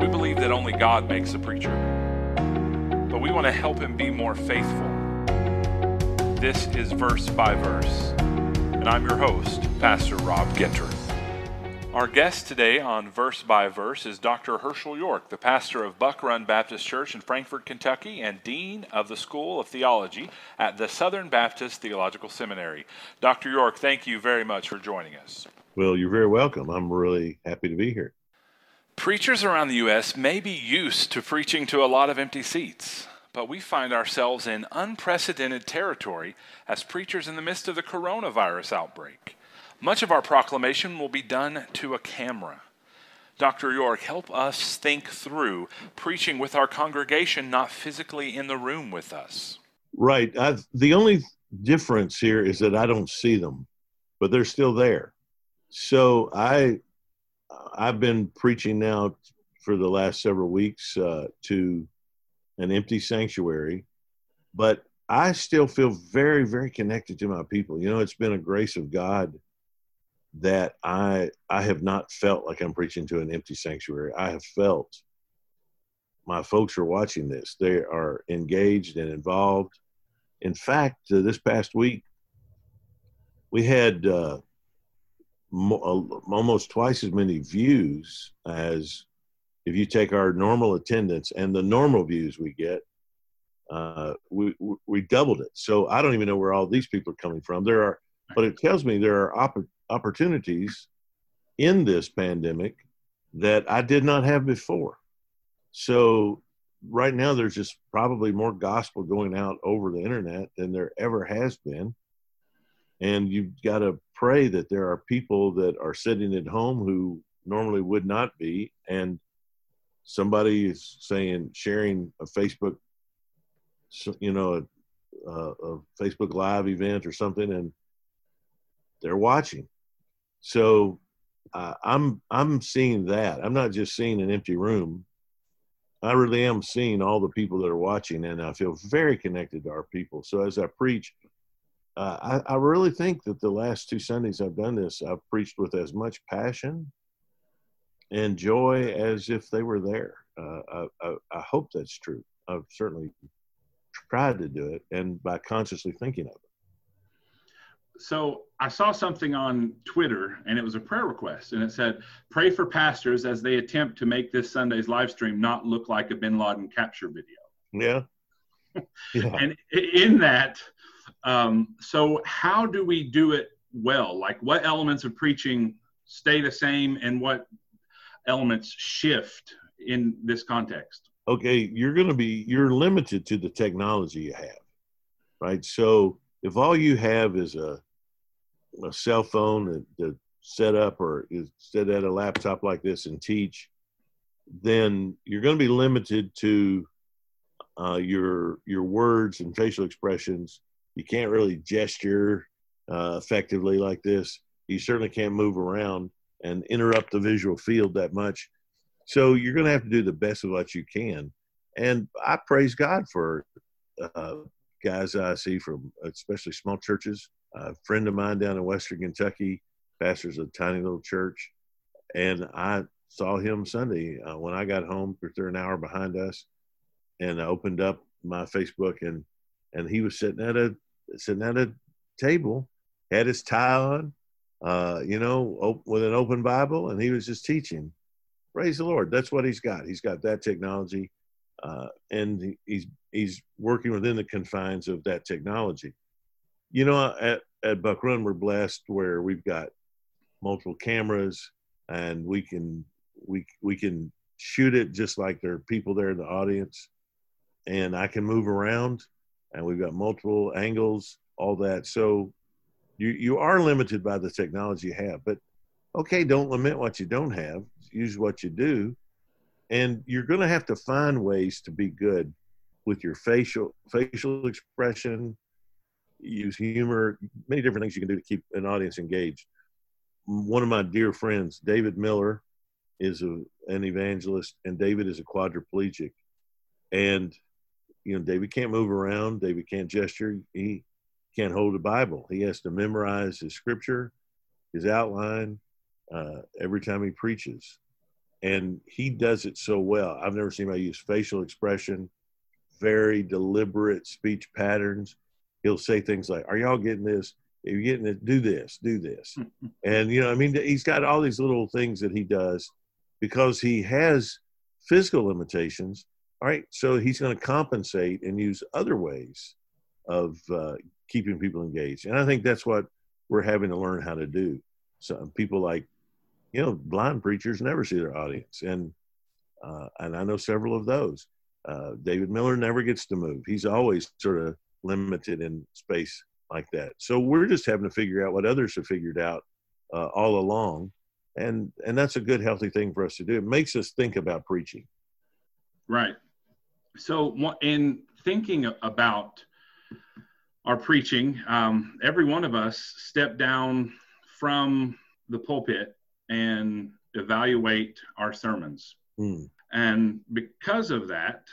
We believe that only God makes a preacher, but we want to help him be more faithful. This is Verse by Verse, and I'm your host, Pastor Rob Ginter. Our guest today on Verse by Verse is Dr. Hershael York, the pastor of Buck Run Baptist Church in Frankfort, Kentucky, and dean of the School of Theology at the Southern Baptist Theological Seminary. Dr. York, thank you very much for joining us. Well, you're very welcome. I'm really happy to be here. Preachers around the U.S. may be used to preaching to a lot of empty seats, but we find ourselves in unprecedented territory as preachers in the midst of the coronavirus outbreak. Much of our proclamation will be done to a camera. Dr. York, help us think through preaching with our congregation not physically in the room with us. Right. I've, the only difference here is that I don't see them, but they're still there. So I I've been preaching now for the last several weeks uh, to an empty sanctuary, but I still feel very, very connected to my people. You know, it's been a grace of God that I I have not felt like I'm preaching to an empty sanctuary. I have felt my folks are watching this. They are engaged and involved. In fact, uh, this past week we had uh, mo- almost twice as many views as if you take our normal attendance and the normal views we get. Uh, we we doubled it. So I don't even know where all these people are coming from. There are, but it tells me there are opp- opportunities in this pandemic that I did not have before. So right now there's just probably more gospel going out over the internet than there ever has been and you've got to pray that there are people that are sitting at home who normally would not be and somebody is saying sharing a facebook you know a, a, facebook live event or something and they're watching. So uh, i'm i'm seeing that. I'm not just seeing an empty room. I really am seeing all the people that are watching and i feel very connected to our people. So as i preach uh, I, I, really think that the last two Sundays I've done this, I've preached with as much passion and joy as if they were there. Uh, I, I, I, hope that's true. I've certainly tried to do it, and by consciously thinking of it. So I saw something on Twitter, and it was a prayer request, and it said, "Pray for pastors as they attempt to make this Sunday's live stream not look like a Bin Laden capture video." Yeah. yeah. and in that, um, so, how do we do it well? Like, what elements of preaching stay the same, and what elements shift in this context? Okay, you're going to be you're limited to the technology you have, right? So, if all you have is a a cell phone that, that set up or is set at a laptop like this and teach, then you're going to be limited to uh, your your words and facial expressions you can't really gesture uh, effectively like this. You certainly can't move around and interrupt the visual field that much. So you're going to have to do the best of what you can. And I praise God for uh, guys I see from especially small churches. A friend of mine down in Western Kentucky pastors a tiny little church, and I saw him Sunday uh, when I got home. They're an hour behind us, and I opened up my Facebook and and he was sitting at a sitting at a table, had his tie on, uh, you know, op- with an open Bible, and he was just teaching. Praise the Lord. That's what he's got. He's got that technology, uh, and he's he's working within the confines of that technology. You know, at at Buck Run, we're blessed where we've got multiple cameras, and we can we we can shoot it just like there are people there in the audience, and I can move around and we've got multiple angles, all that. So you you are limited by the technology you have, but okay, don't lament what you don't have. Use what you do, and you're going to have to find ways to be good with your facial facial expression. Use humor, many different things you can do to keep an audience engaged. One of my dear friends, David Miller, is a, an evangelist, and David is a quadriplegic, and you know, David can't move around. David can't gesture. He can't hold a Bible. He has to memorize his scripture, his outline, uh, every time he preaches. and he does it so well. I've never seen anybody use facial expression, very deliberate speech patterns. He'll say things like, "Are y'all getting this? If you're getting it, do this, do this," and you know, I mean, he's got all these little things that he does because he has physical limitations. All right, so he's going to compensate and use other ways of uh, keeping people engaged, and I think that's what we're having to learn how to do. So people like you know, blind preachers never see their audience, and uh, and I know several of those. Uh, David Miller never gets to move; he's always sort of limited in space like that. So we're just having to figure out what others have figured out uh, all along, and and that's a good, healthy thing for us to do. It makes us think about preaching. Right. So in thinking about our preaching, um, every one of us step down from the pulpit and evaluate our sermons. Mm. And because of that,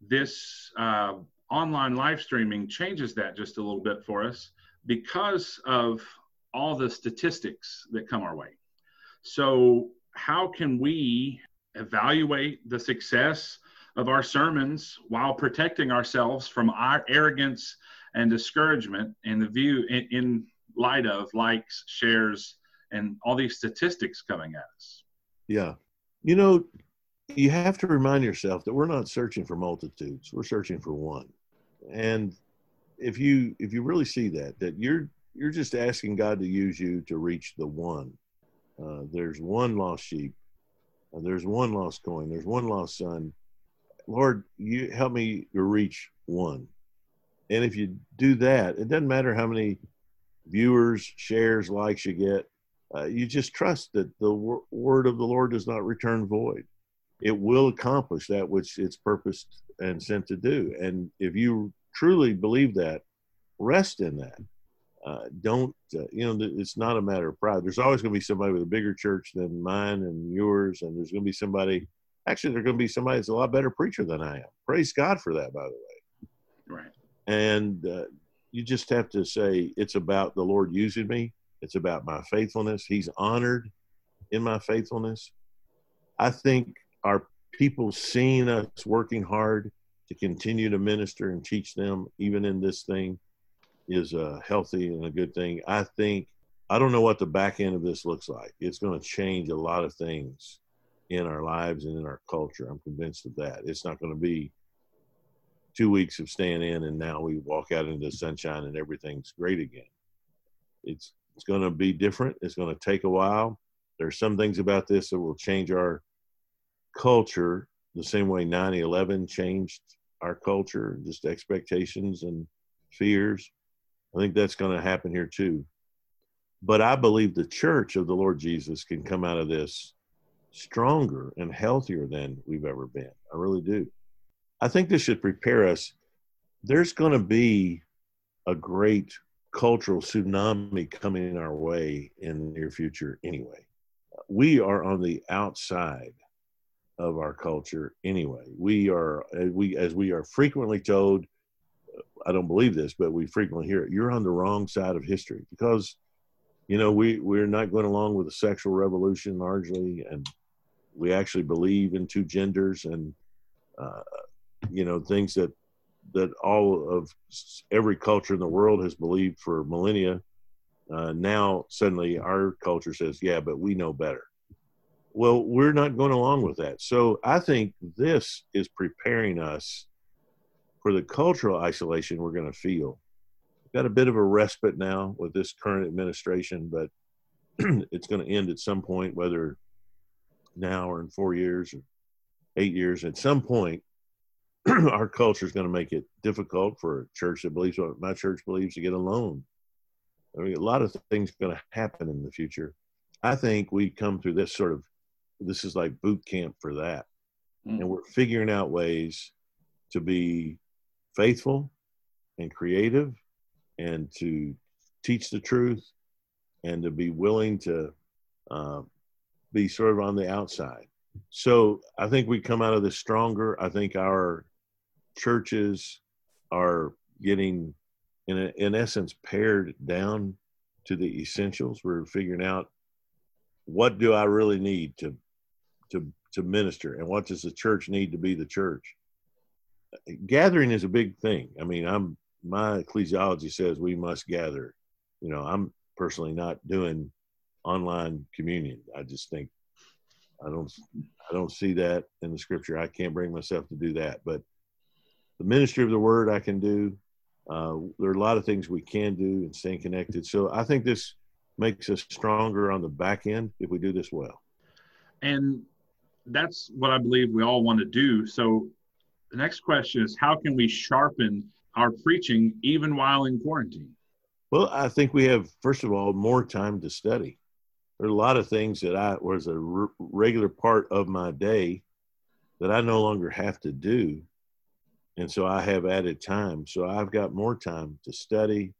this uh, online live streaming changes that just a little bit for us because of all the statistics that come our way. So, how can we evaluate the success of our sermons while protecting ourselves from our arrogance and discouragement in the view in, in light of likes, shares, and all these statistics coming at us. Yeah. You know, you have to remind yourself that we're not searching for multitudes. We're searching for one. And if you if you really see that that you're you're just asking God to use you to reach the one. Uh, there's one lost sheep. Uh, there's one lost coin. There's one lost son. Lord, you help me to reach one. And if you do that, it doesn't matter how many viewers, shares, likes you get uh, you just trust that the wor- word of the Lord does not return void. It will accomplish that which it's purposed and sent to do. And if you truly believe that, rest in that. Uh, don't, uh, you know, it's not a matter of pride. There's always going to be somebody with a bigger church than mine and yours. And there's going to be somebody, actually, there's going to be somebody that's a lot better preacher than I am. Praise God for that, by the way. Right. And uh, you just have to say, it's about the Lord using me it's about my faithfulness. He's honored in my faithfulness. I think our people seeing us working hard to continue to minister and teach them, even in this thing, is a healthy and a good thing. I think, I don't know what the back end of this looks like. It's going to change a lot of things in our lives and in our culture. I'm convinced of that. It's not going to be two weeks of staying in and now we walk out into the sunshine and everything's great again. It's it's going to be different. It's going to take a while. There's some things about this that will change our culture the same way 9 11 changed our culture, just expectations and fears. I think that's going to happen here too. But I believe the church of the Lord Jesus can come out of this stronger and healthier than we've ever been. I really do. I think this should prepare us. There's going to be a great cultural tsunami coming our way in the near future anyway. We are on the outside of our culture anyway. We are we as we are frequently told I don't believe this, but we frequently hear it. You're on the wrong side of history because, you know, we we're not going along with the sexual revolution largely, and we actually believe in two genders and, uh, you know, things that that all of every culture in the world has believed for millennia. Uh, now suddenly our culture says, yeah, but we know better. Well, we're not going along with that. So I think this is preparing us for the cultural isolation we're going to feel. We've got a bit of a respite now with this current administration, but it's going to end at some point, whether now or in four years or eight years. At some point, our culture is going to make it difficult for a church that believes what my church believes to get a loan. I mean, a lot of things going to happen in the future. I think we come through this sort of, this is like boot camp for that. Mm. And we're figuring out ways to be faithful and creative and to teach the truth and to be willing to uh, be sort of on the outside. So I think we come out of this stronger. I think our churches are getting, in, a, in essence, pared down to the essentials. We're figuring out what do I really need to to to minister and what does the church need to be the church gathering is a big thing i mean i'm my ecclesiology says we must gather you know i'm personally not doing online communion i just think i don't i don't see that in the scripture i can't bring myself to do that but the ministry of the word i can do uh, there are a lot of things we can do and staying connected so i think this makes us stronger on the back end if we do this well and that's what I believe we all want to do. So the next question is how can we sharpen our preaching even while in quarantine? Well, I think we have, first of all, more time to study. There are a lot of things that I was a regular part of my day that I no longer have to do. And so I have added time. So I've got more time to study,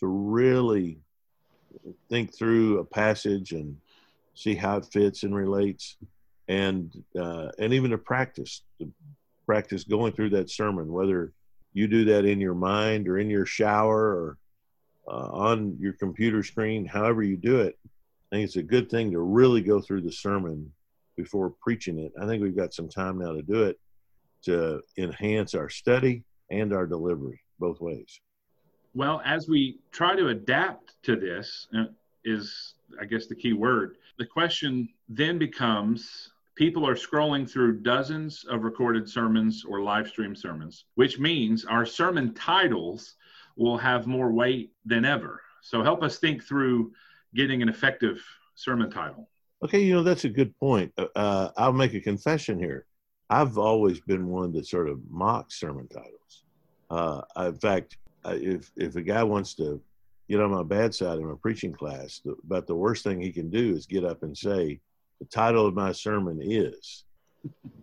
to really think through a passage and see how it fits and relates and uh, and even to practice to practice going through that sermon whether you do that in your mind or in your shower or uh, on your computer screen however you do it i think it's a good thing to really go through the sermon before preaching it i think we've got some time now to do it to enhance our study and our delivery both ways well as we try to adapt to this uh, is i guess the key word the question then becomes people are scrolling through dozens of recorded sermons or live stream sermons, which means our sermon titles will have more weight than ever. So help us think through getting an effective sermon title. Okay, you know, that's a good point. Uh, uh I'll make a confession here. I've always been one that sort of mocks sermon titles. Uh, in fact, if if a guy wants to get on my bad side in a preaching class, the, about the worst thing he can do is get up and say, the title of my sermon is.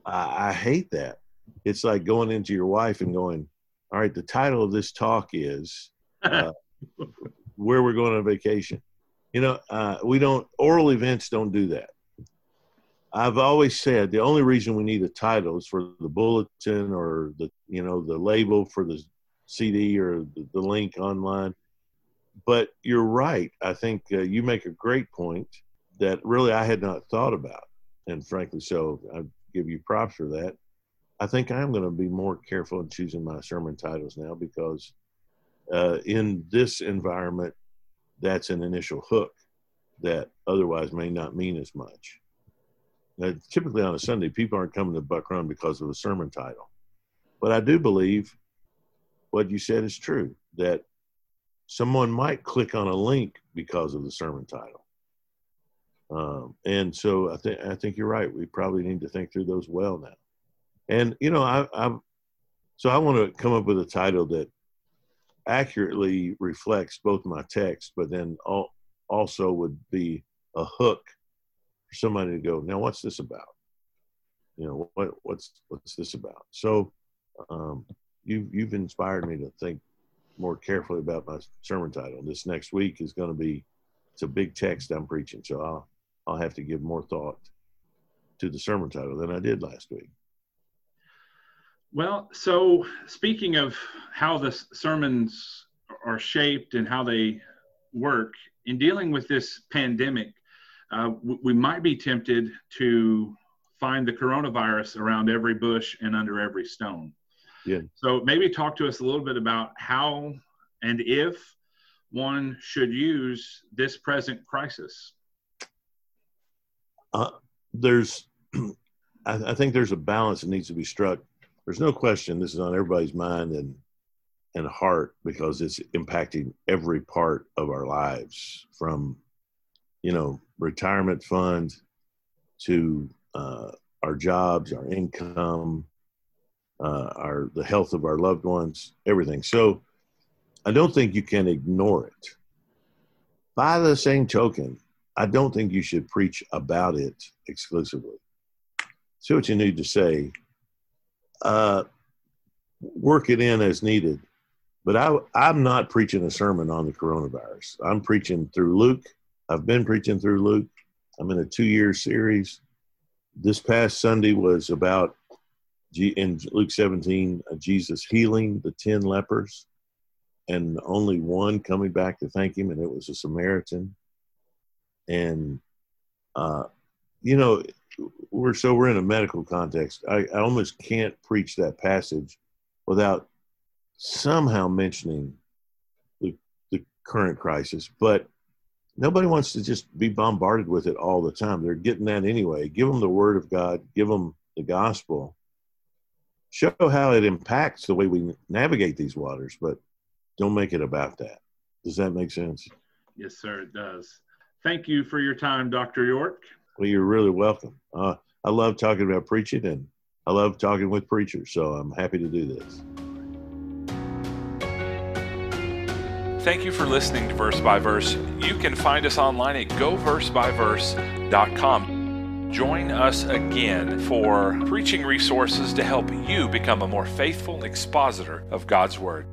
I, I hate that. It's like going into your wife and going, all right, the title of this talk is uh, where we're going on vacation. You know, uh, we don't, oral events don't do that. I've always said the only reason we need a title is for the bulletin or the, you know, the label for the CD or the, the link online. But you're right. I think uh, you make a great point that really I had not thought about. And frankly, so I give you props for that. I think I'm going to be more careful in choosing my sermon titles now because uh, in this environment, that's an initial hook that otherwise may not mean as much. Now, typically on a Sunday, people aren't coming to Buck Run because of the sermon title. But I do believe what you said is true that someone might click on a link because of the sermon title. Um, and so I think I think you're right. We probably need to think through those well now. And you know, I, I'm so I want to come up with a title that accurately reflects both my text, but then also would be a hook for somebody to go. Now, what's this about? You know, what what's what's this about? So, um, you you've inspired me to think more carefully about my sermon title. This next week is going to be it's a big text I'm preaching, so I'll I'll have to give more thought to the sermon title than I did last week. Well, so speaking of how the sermons are shaped and how they work, in dealing with this pandemic, uh, we might be tempted to find the coronavirus around every bush and under every stone. Yeah. So maybe talk to us a little bit about how and if one should use this present crisis. Uh, there's, I, I, think there's a balance that needs to be struck. There's no question this is on everybody's mind and and heart because it's impacting every part of our lives, from you know retirement fund to uh, our jobs, our income, uh, our the health of our loved ones, everything. So I don't think you can ignore it. By the same token, I don't think you should preach about it exclusively. See what you need to say. Uh, work it in as needed. But I, I'm not preaching a sermon on the coronavirus. I'm preaching through Luke. I've been preaching through Luke. I'm in a two year series. This past Sunday was about in Luke 17, uh, Jesus healing the 10 lepers and only one coming back to thank him, and it was a Samaritan and uh, you know we're so we're in a medical context. I, I almost can't preach that passage without somehow mentioning the the current crisis. But nobody wants to just be bombarded with it all the time. They're getting that anyway. Give them the Word of God. Give them the gospel. Show how it impacts the way we navigate these waters, but don't make it about that. Does that make sense? Yes, sir. It does. Thank you for your time, Dr. York. Well, you're really welcome. Uh, I love talking about preaching and I love talking with preachers, so I'm happy to do this. Thank you for listening to Verse by Verse. You can find us online at goversebyverse.com. Join us again for preaching resources to help you become a more faithful expositor of God's Word.